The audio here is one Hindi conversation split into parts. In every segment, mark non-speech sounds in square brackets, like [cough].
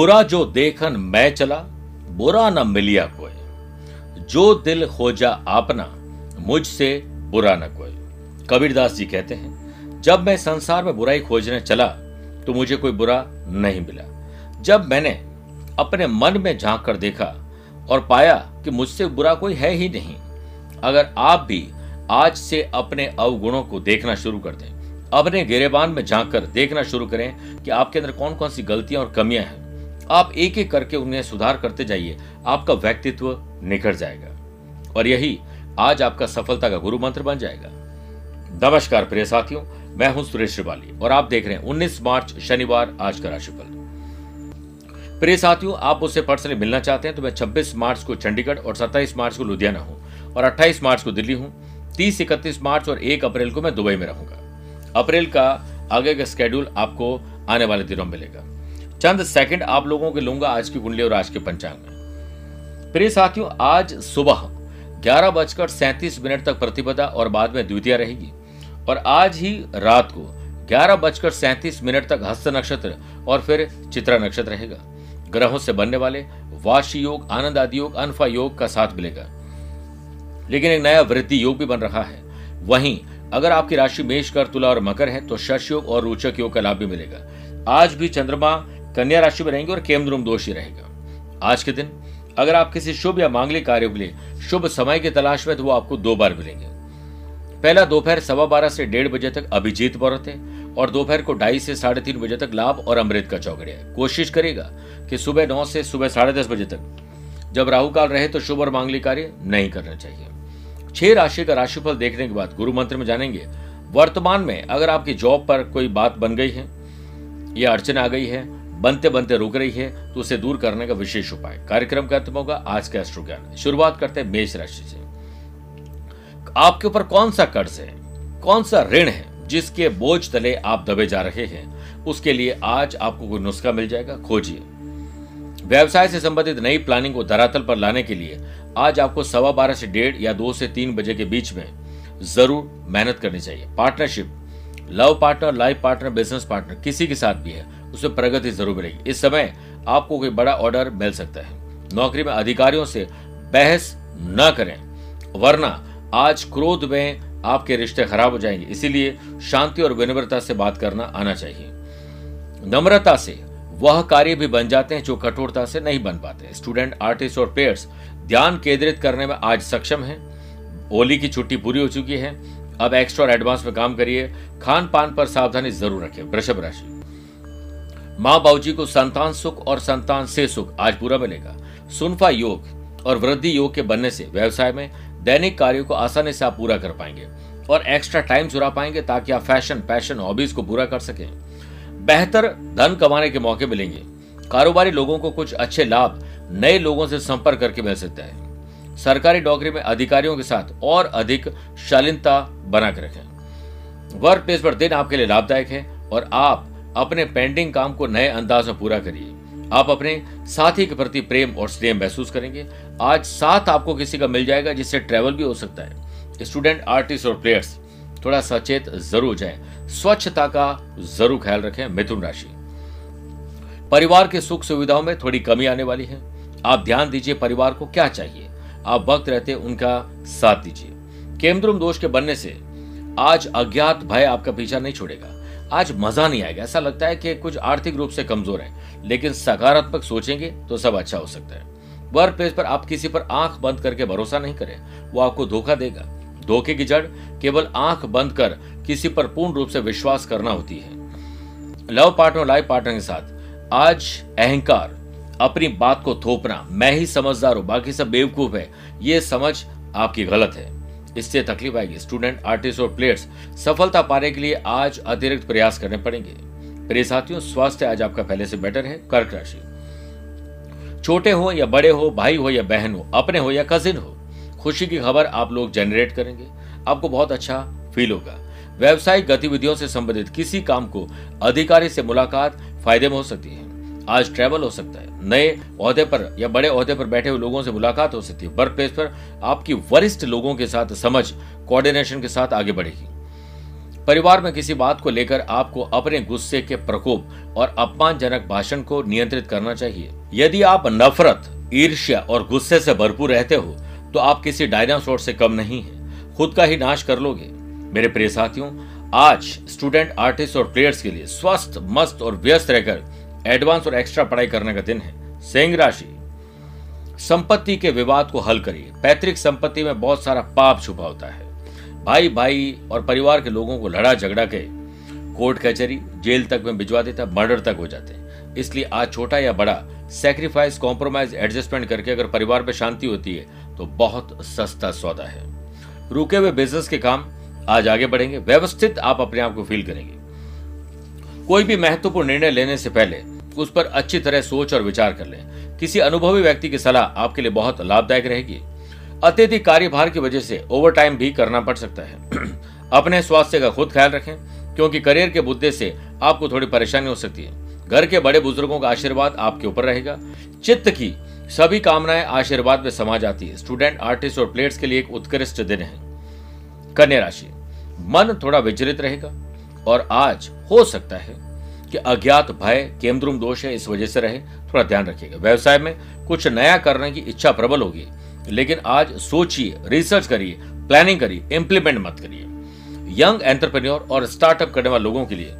बुरा जो देखन मैं चला, बुरा न मिलिया कोई। जो दिल खोजा आपना, मुझसे बुरा न कोई। कबीरदास जी कहते हैं, जब मैं संसार में बुराई खोजने चला तो मुझे कोई बुरा नहीं मिला। जब मैंने अपने मन में झाँक कर देखा और पाया कि मुझसे बुरा कोई है ही नहीं, अगर आप भी आज से अपने अवगुणों को देखना शुरू कर दें, अपने गिरेबान में झाँक कर देखना शुरू करें कि आपके अंदर कौन कौन सी गलतियाँ और कमियाँ हैं। आप एक एक करके उन्हें सुधार करते जाइए, आपका व्यक्तित्व निखर जाएगा। और यही आज आपका सफलता का गुरु मंत्र बन जाएगा। नमस्कार प्रिय साथियों, मैं हूँ सुरेश श्रिवाली और आप देख रहे हैं 19 मार्च शनिवार आज का राशिफल। प्रिय साथियों, आप मुझसे पर्सनली मिलना चाहते हैं तो मैं 26 मार्च को चंडीगढ़ और 27 मार्च को लुधियाना हूँ और 28 मार्च को दिल्ली हूँ 30 इकतीस मार्च और 1 अप्रैल को मैं दुबई में रहूँगा। अप्रैल का आगे का स्केड्यूल आपको आने वाले दिनों में मिलेगा। चंद सेकंड आप लोगों के लूँगा आज की कुंडली और आज के पंचांग में। प्रिय साथियों, आज सुबह ग्यारह बजकर सैंतीस मिनट तक प्रतिपदा और बाद में द्वितीय रहेगी। और आज ही रात को ग्यारह बजकर सैंतीस मिनट तक हस्त नक्षत्र और फिर चित्रा नक्षत्र रहेगा। ग्रहों से बनने वाले वाशी योग, आनंद आदि योग, अनफा योग का साथ मिलेगा। लेकिन एक नया वृद्धि योग भी बन रहा है। वहीं अगर आपकी राशि मेष कर तुला और मकर है तो शश योग और रोचक योग का लाभ भी मिलेगा। आज भी चंद्रमा कन्या राशि में रहेंगे और केमद्रुम दोष ही रहेगा। आज के दिन, अगर आप किसी शुभ या मांगलिक कार्य के लिए शुभ समय की तलाश में तो वो आपको दो बार मिलेंगे। पहला दोपहर सवा बारह से डेढ़ बजे तक अभिजीत मुहूर्त है और दोपहर को ढाई से साढ़े तीन बजे तक लाभ और अमृत का चौकड़िया कोशिश करेगा कि सुबह नौ से सुबह साढ़े दस बजे तक, जब राहु काल रहे तो शुभ और मांगलिक कार्य नहीं करना चाहिए। छह राशि का राशिफल देखने के बाद गुरु मंत्र में जानेंगे, वर्तमान में अगर आपकी जॉब पर कोई बात बन गई है या अड़चन आ गई है बनते बनते रुक रही है तो उसे दूर करने का विशेष उपाय। कार्यक्रम का अंत होगा आज का अष्ट्र ज्ञान शुरुआत करते हैं मेष राशि से। आपके ऊपर कौन सा कर्ज है? कौन सा ऋण है जिसके बोझ तले आप दबे जा रहे हैं? उसके लिए आज आपको कोई नुस्खा मिल जाएगा, खोजिए। व्यवसाय से संबंधित नई प्लानिंग को धरातल पर लाने के लिए आज आपको सवा बारह से डेढ़ या दो से तीन बजे के बीच में ज़रूर मेहनत करनी चाहिए। Partnership love partner life partner business partner किसी के साथ भी है उसमें प्रगति ज़रूर मिलेगी। इस समय आपको कोई बड़ा ऑर्डर मिल सकता है। नौकरी में अधिकारियों से बहस न करें, वरना आज क्रोध में आपके रिश्ते खराब हो जाएँगे। इसीलिए शांति और विनम्रता से बात करना आना चाहिए। नम्रता से वह कार्य भी बन जाते हैं जो कठोरता से नहीं बन पाते। स्टूडेंट आर्टिस्ट और प्लेयर्स ध्यान केंद्रित करने में आज सक्षम है। होली की छुट्टी पूरी हो चुकी है। अब एक्स्ट्रा और एडवांस में काम करिए। खान पान पर सावधानी ज़रूर रखें। वृषभ राशि। माँ बाबूजी को संतान सुख और संतान से सुख आज पूरा मिलेगा सुनफा योग और वृद्धि योग के बनने से व्यवसाय में दैनिक कार्यों को आसानी से आप पूरा कर पाएँगे और एक्स्ट्रा टाइम चुरा पाएँगे ताकि आप फ़ैशन पैशन हॉबीज को पूरा कर सकें। बेहतर धन कमाने के मौके मिलेंगे। कारोबारी लोगों को कुछ अच्छे लाभ नए लोगों से संपर्क करके मिल सकता है। सरकारी नौकरी में अधिकारियों के साथ और अधिक शालीनता बनाकर रखें। वर्क प्लेस पर दिन आपके लिए लाभदायक है और आप अपने पेंडिंग काम को नए अंदाज में पूरा करिए। आप अपने साथी के प्रति प्रेम और स्नेह महसूस करेंगे। आज साथ आपको किसी का मिल जाएगा जिससे ट्रेवल भी हो सकता है। स्टूडेंट आर्टिस्ट और प्लेयर्स थोड़ा सचेत ज़रूर जाए। स्वच्छता का ज़रूर ख्याल रखें मिथुन राशि। परिवार के सुख सुविधाओं में थोड़ी कमी आने वाली है। आप ध्यान दीजिए परिवार को क्या चाहिए। आप वक्त रहते उनका साथ दीजिए। केमद्रुम दोष के बनने से आज अज्ञात भय आपका पीछा नहीं छोड़ेगा। आज मज़ा नहीं आएगा। ऐसा लगता है कि कुछ आर्थिक रूप से कमज़ोर है, लेकिन सकारात्मक सोचेंगे तो सब अच्छा हो सकता है। वर्क प्लेस पर आप किसी पर आँख बंद करके भरोसा नहीं करें। वो आपको धोखा देगा। धोखे की जड़ केवल आँख बंद कर किसी पर पूर्ण रूप से विश्वास करना होती है। लव पार्टनर लाइफ पार्टनर के साथ, आज अहंकार, अपनी बात को थोपना, मैं ही समझदार हूँ, बाकी सब बेवकूफ़ है, ये समझ आपकी गलत है। इससे तकलीफ़ आएगी। स्टूडेंट, आर्टिस्ट और प्लेयर्स सफलता पाने के लिए आज अतिरिक्त प्रयास करने पड़ेंगे। प्रिय साथियों, स्वास्थ्य आज आपका पहले से बेटर है। कर्क राशि। छोटे हो या बड़े हो, भाई हो या बहन हो, अपने हो या कजिन हो, खुशी की खबर आप लोग जनरेट करेंगे। आपको बहुत अच्छा फील होगा। व्यवसायिक गतिविधियों से संबंधित किसी काम को अधिकारी से मुलाकात फ़ायदे में हो सकती है। आज ट्रैवल हो सकता है। नए अहदे पर या बड़े अहदे पर बैठे हुए लोगों से मुलाकात हो सकती है। वर्क प्लेस पर आपकी वरिष्ठ लोगों के साथ समझ कोऑर्डिनेशन के साथ आगे बढ़ेगी। परिवार में किसी बात को लेकर आपको अपने गुस्से के प्रकोप और अपमानजनक भाषण को नियंत्रित करना चाहिए। यदि आप नफरत, ईर्ष्या और गुस्से से भरपूर रहते हो तो आप किसी डायनासोर से कम नहीं है। खुद का ही नाश कर लोगे। मेरे प्रिय साथियों, आज स्टूडेंट आर्टिस्ट और प्लेयर्स के लिए स्वस्थ, मस्त और व्यस्त रहकर एडवांस और एक्स्ट्रा पढ़ाई करने का दिन है। सिंह राशि। संपत्ति के विवाद को हल करिए। पैतृक संपत्ति में बहुत सारा पाप छुपा होता है। भाई भाई और परिवार के लोगों को लड़ा झगड़ा के कोर्ट कचहरी, जेल तक में भिजवा देता, मर्डर तक हो जाते हैं। इसलिए आज छोटा या बड़ा सेक्रीफाइस कॉम्प्रोमाइज एडजस्टमेंट करके अगर परिवार में शांति होती है तो बहुत सस्ता सौदा है। रुके हुए बिज़नेस के काम आज आगे बढ़ेंगे। व्यवस्थित आप अपने आप को फील करेंगे। कोई भी महत्वपूर्ण निर्णय लेने से पहले उस पर अच्छी तरह सोच और विचार कर लें। किसी अनुभवी व्यक्ति की सलाह आपके लिए बहुत लाभदायक रहेगी। अत्यधिक कार्यभार की वजह से ओवर टाइम भी करना पड़ सकता है। [clears throat] अपने स्वास्थ्य का खुद ख्याल रखें, क्योंकि करियर के मुद्दे से आपको थोड़ी परेशानी हो सकती है। घर के बड़े बुज़ुर्गों का आशीर्वाद आपके ऊपर रहेगा। चित्त की सभी कामनाएँ आशीर्वाद में समा जाती है। स्टूडेंट, आर्टिस्ट और प्लेयर्स के लिए एक उत्कृष्ट दिन है। कन्या राशि। मन थोड़ा विचलित रहेगा और आज हो सकता है कि अज्ञात भय केमद्रुम दोष है, इस वजह से रहे। थोड़ा ध्यान रखिएगा। व्यवसाय में कुछ नया करने की इच्छा प्रबल होगी, लेकिन आज सोचिए रिसर्च करिए प्लानिंग करिए इंप्लीमेंट मत करिए। यंग एंटरप्रेन्योर और स्टार्टअप करने वाले लोगों के लिए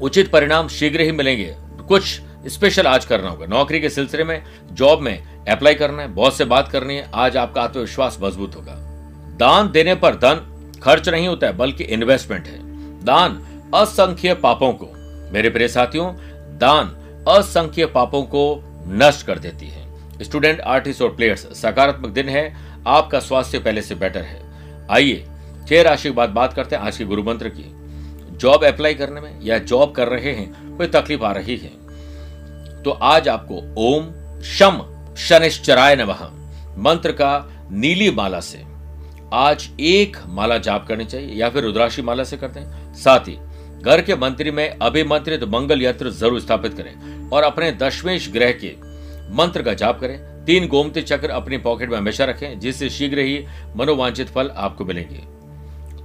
उचित परिणाम शीघ्र ही मिलेंगे। कुछ स्पेशल आज करना होगा। नौकरी के सिलसिले में जॉब में अप्लाई करना है बहुत से बात करनी है, आज आपका आत्मविश्वास मज़बूत होगा। दान देने पर धन खर्च नहीं होता है, बल्कि इन्वेस्टमेंट है। दान असंख्य पापों को मेरे प्रिय साथियों, दान असंख्य पापों को नष्ट कर देती है। स्टूडेंट, आर्टिस्ट और प्लेयर्स, सकारात्मक दिन है, आपका स्वास्थ्य पहले से बेटर है। आइए छह राशि के बाद बात करते हैं आज के गुरु मंत्र की। जॉब अप्लाई करने में या जॉब कर रहे हैं, कोई तकलीफ़ आ रही है? तो आज आपको ओम शम शनिश्चराय नमः, मंत्र का नीली माला से। आज एक माला जाप करनी चाहिए या फिर रुद्राशी माला से करते हैं। साथ ही घर के मंत्री में अभिमंत्रित मंगल यंत्र ज़रूर स्थापित करें और अपने दशमेश ग्रह के मंत्र का जाप करें। तीन गोमती चक्र अपनी पॉकेट में हमेशा रखें, जिससे शीघ्र ही मनोवांछित फल आपको मिलेंगे।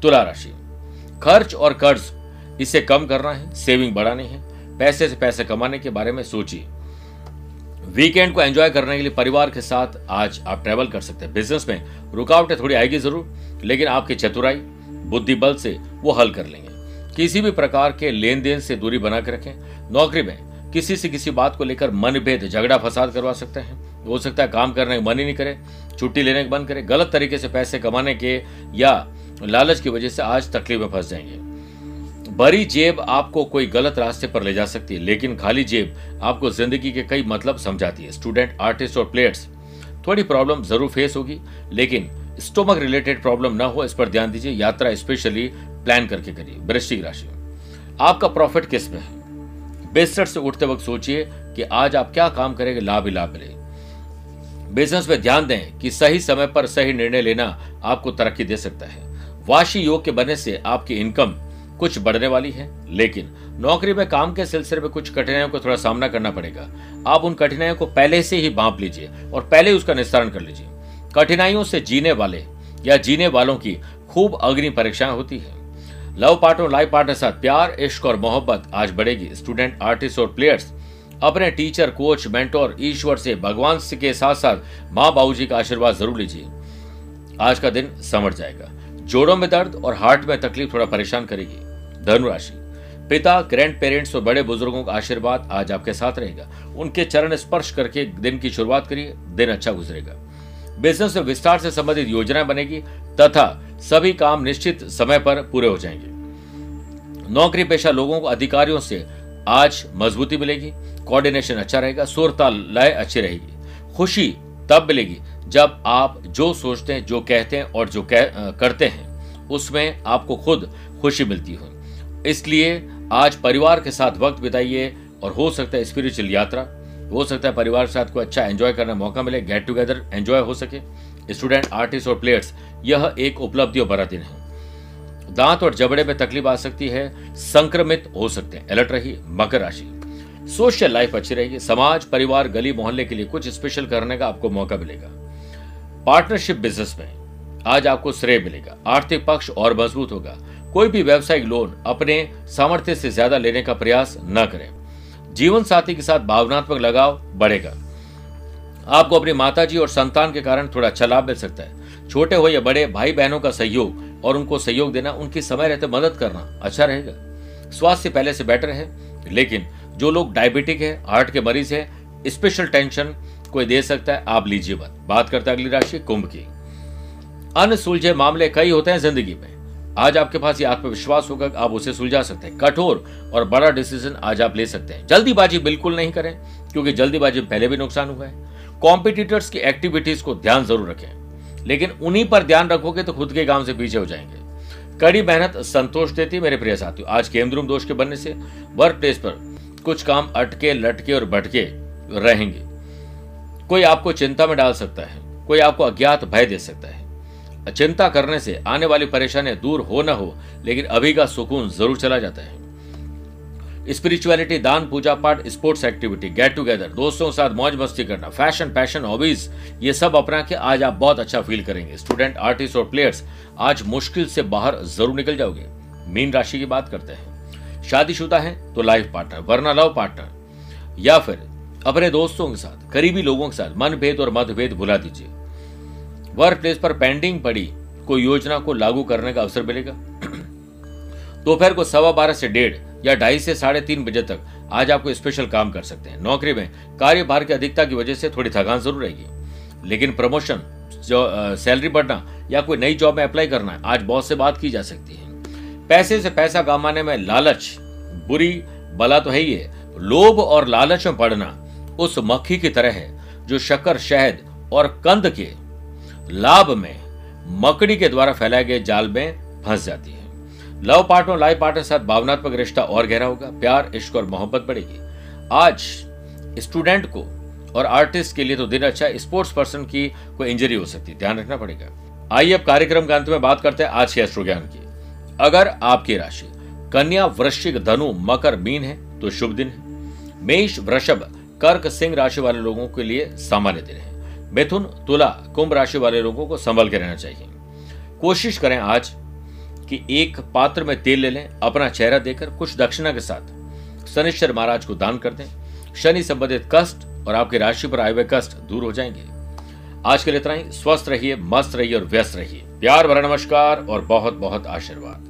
तुला राशि। खर्च और कर्ज, इसे कम करना है, सेविंग बढ़ानी है। पैसे से पैसे कमाने के बारे में सोचिए। वीकेंड को एंजॉय करने के लिए परिवार के साथ आज आप ट्रेवल कर सकते हैं। बिज़नेस में रुकावटें थोड़ी आएगी ज़रूर, लेकिन आपकी चतुराई बुद्धि बल से वो हल कर लेंगे। किसी भी प्रकार के लेन देन से दूरी बना के रखें। नौकरी में किसी से किसी बात को लेकर मनभेद, झगड़ा, फसाद करवा सकते हैं। हो सकता है काम करने का मन ही नहीं करे, छुट्टी लेने का मन करे, गलत तरीके से पैसे कमाने के या लालच की वजह से आज तकलीफ़ में फंस जाएँगे। भरी जेब आपको कोई गलत रास्ते पर ले जा सकती है, लेकिन खाली जेब आपको ज़िंदगी के कई मतलब समझाती है। स्टूडेंट, आर्टिस्ट और प्लेयर्स, थोड़ी प्रॉब्लम ज़रूर फेस होगी, लेकिन स्टोमक रिलेटेड प्रॉब्लम ना हो, इस पर ध्यान दीजिए। यात्रा स्पेशली प्लान करके करिए, वृश्चिक राशि में। आपका प्रॉफिट किसमें है? बिस्तर से उठते वक्त सोचिए कि आज आप क्या काम करेंगे लाभ ही लाभ मिले। बिज़नेस में ध्यान दें कि सही समय पर सही निर्णय लेना आपको तरक्की दे सकता है। वाशी योग के बनने से आपकी इनकम कुछ बढ़ने वाली है, लेकिन नौकरी में काम के सिलसिले में कुछ कठिनाइयों को थोड़ा सामना करना पड़ेगा। आप उन कठिनाइयों को पहले से ही बांप लीजिए और पहले उसका निस्तारण कर लीजिए। कठिनाइयों से जीने वाले या जीने वालों की खूब अग्नि परीक्षाएँ होती है। लव पार्टनर लाइफ पार्टनर साथ प्यार, इश्क और मोहब्बत आज बढ़ेगी। स्टूडेंट, आर्टिस्ट और प्लेयर्स, अपने टीचर, कोच, मेंटोर, ईश्वर से भगवान के साथ साथ माँ बाबू का आशीर्वाद ज़रूर लीजिए। आज का दिन समझ जाएगा। जोड़ों में दर्द और हार्ट में तकलीफ़ थोड़ा परेशान करेगी। धनुराशि, पिता, ग्रैंड पेरेंट्स और बड़े बुज़ुर्गों का आशीर्वाद आज आपके साथ रहेगा। उनके चरण स्पर्श करके दिन की शुरुआत करिए, दिन अच्छा गुजरेगा। बिज़नेस में विस्तार से संबंधित योजनाएँ बनेगी तथा सभी काम निश्चित समय पर पूरे हो जाएँगे। नौकरी पेशा लोगों को अधिकारियों से आज मजबूती मिलेगी कोऑर्डिनेशन अच्छा रहेगा सुरता लय अच्छी रहेगी। खुशी तब मिलेगी जब आप जो सोचते हैं जो कहते हैं और जो कह, करते हैं उसमें आपको खुद खुशी मिलती हो। इसलिए आज परिवार के साथ वक्त बिताइए और हो सकता है स्पिरिचुअल यात्रा हो सकता है परिवार के साथ कोई अच्छा एंजॉय करने का मौका मिले गेट टुगेदर एंजॉय हो सके। स्टूडेंट, आर्टिस्ट और प्लेयर्स, यह एक उपलब्धियों भरा दिन है। दांत और जबड़े में तकलीफ़ आ सकती है, संक्रमित हो सकते हैं। अलर्ट रही मकर राशि। सोशल लाइफ अच्छी रहेगी समाज, परिवार, गली, मोहल्ले के लिए कुछ स्पेशल करने का आपको मौका मिलेगा। पार्टनरशिप बिज़नेस में आज आपको श्रेय मिलेगा। आर्थिक पक्ष और मज़बूत होगा। कोई भी व्यवसायिक लोन अपने सामर्थ्य से ज़्यादा लेने का प्रयास न करें। जीवन साथी के साथ भावनात्मक लगाव बढ़ेगा। आपको अपनी माताजी और संतान के कारण थोड़ा अच्छा लाभ मिल सकता है। छोटे हो या बड़े भाई बहनों का सहयोग और उनको सहयोग देना, उनकी समय रहते मदद करना अच्छा रहेगा। स्वास्थ्य पहले से बेटर है, लेकिन जो लोग डायबिटिक है, हार्ट के मरीज़ है स्पेशल टेंशन कोई दे सकता है, आप लीजिए बात। बात करते हैं अगली राशि, कुंभ की। अन्य सुलझे मामले कई होते हैं ज़िंदगी में। आज आपके पास ये आत्मविश्वास होगा आप उसे सुलझा सकते हैं। कठोर और बड़ा डिसीज़न आज आप ले सकते हैं। जल्दीबाजी बिल्कुल नहीं करें, क्योंकि जल्दीबाजी में पहले भी नुकसान हुआ है। कॉम्पिटिटर्स की एक्टिविटीज़ को ध्यान ज़रूर रखें। लेकिन उन्हीं पर ध्यान रखोगे तो खुद के काम से पीछे हो जाएँगे। कड़ी मेहनत, संतोष देती मेरे प्रिय साथियों। आज के केंद्रुम दोष के बनने से वर्क प्लेस पर कुछ काम अटके, लटके और भटके रहेंगे। कोई आपको चिंता में डाल सकता है, कोई आपको अज्ञात भय दे सकता है। चिंता करने से आने वाली परेशानियाँ दूर हो ना हो, लेकिन अभी का सुकून ज़रूर चला जाता है। स्पिरिचुअलिटी दान पूजा पाठ स्पोर्ट्स एक्टिविटी गेट टुगेदर दोस्तों के साथ मौज मस्ती करना फ़ैशन पैशन हॉबीज ये सब अपना के आज आप बहुत अच्छा फील करेंगे। स्टूडेंट आर्टिस्ट और प्लेयर्स आज मुश्किल से बाहर ज़रूर निकल जाओगे। मीन राशि की बात करते हैं। शादीशुदा है तो लाइफ पार्टनर वरना लव पार्टनर या फिर अपने दोस्तों के साथ, करीबी लोगों के साथ मनभेद और मतभेद भुला दीजिए। वर्क प्लेस पर पेंडिंग पड़ी कोई योजना को लागू करने का अवसर मिलेगा। [clears throat] दोपहर को सवा बारह से डेढ़ या ढाई से साढ़े तीन बजे तक आज आपको स्पेशल काम कर सकते हैं। नौकरी में कार्यभार की अधिकता की वजह से थोड़ी थकान ज़रूर रहेगी। लेकिन प्रमोशन सैलरी बढ़ना या कोई नई जॉब में अप्लाई करना, आज बहुत से बात की जा सकती है। पैसे से पैसा कमाने में लालच, बुरी, बला तो है ही है। लोभ और लालच में पड़ना उस मक्खी की तरह है, जो शक्कर, शहद और कंद के लाभ में, मकड़ी के द्वारा फैलाए गए जाल में फंस जाती है। लव पार्टनर लाइफ पार्टनर साथ भावनात्मक रिश्ता और गहरा होगा। प्यार, इश्क और मोहब्बत बढ़ेगी। आज स्टूडेंट को और आर्टिस्ट के लिए तो दिन अच्छा स्पोर्ट्स पर्सन की कोई इंजरी हो सकती है। ध्यान रखना पड़ेगा। आइए अब कार्यक्रम के अंत में बात करते हैं आज के एस्ट्रो ज्ञान की। अगर आपकी राशि कन्या, वृश्चिक, धनु, मकर, मीन है तो शुभ दिन है। मेष, वृषभ, कर्क, सिंह राशि वाले लोगों के लिए सामान्य दिन है। मिथुन, तुला, कुंभ राशि वाले लोगों को संभल के रहना चाहिए। कोशिश करें आज कि एक पात्र में तेल ले लें, अपना चेहरा देकर कुछ दक्षिणा के साथ। शनिश्चर महाराज को दान कर दें। शनि संबंधित कष्ट और आपकी राशि पर आए हुए कष्ट दूर हो जाएँगे। आज के लिए इतना ही। स्वस्थ रहिए, मस्त रहिए और व्यस्त रहिए। प्यार भरा नमस्कार और बहुत बहुत आशीर्वाद।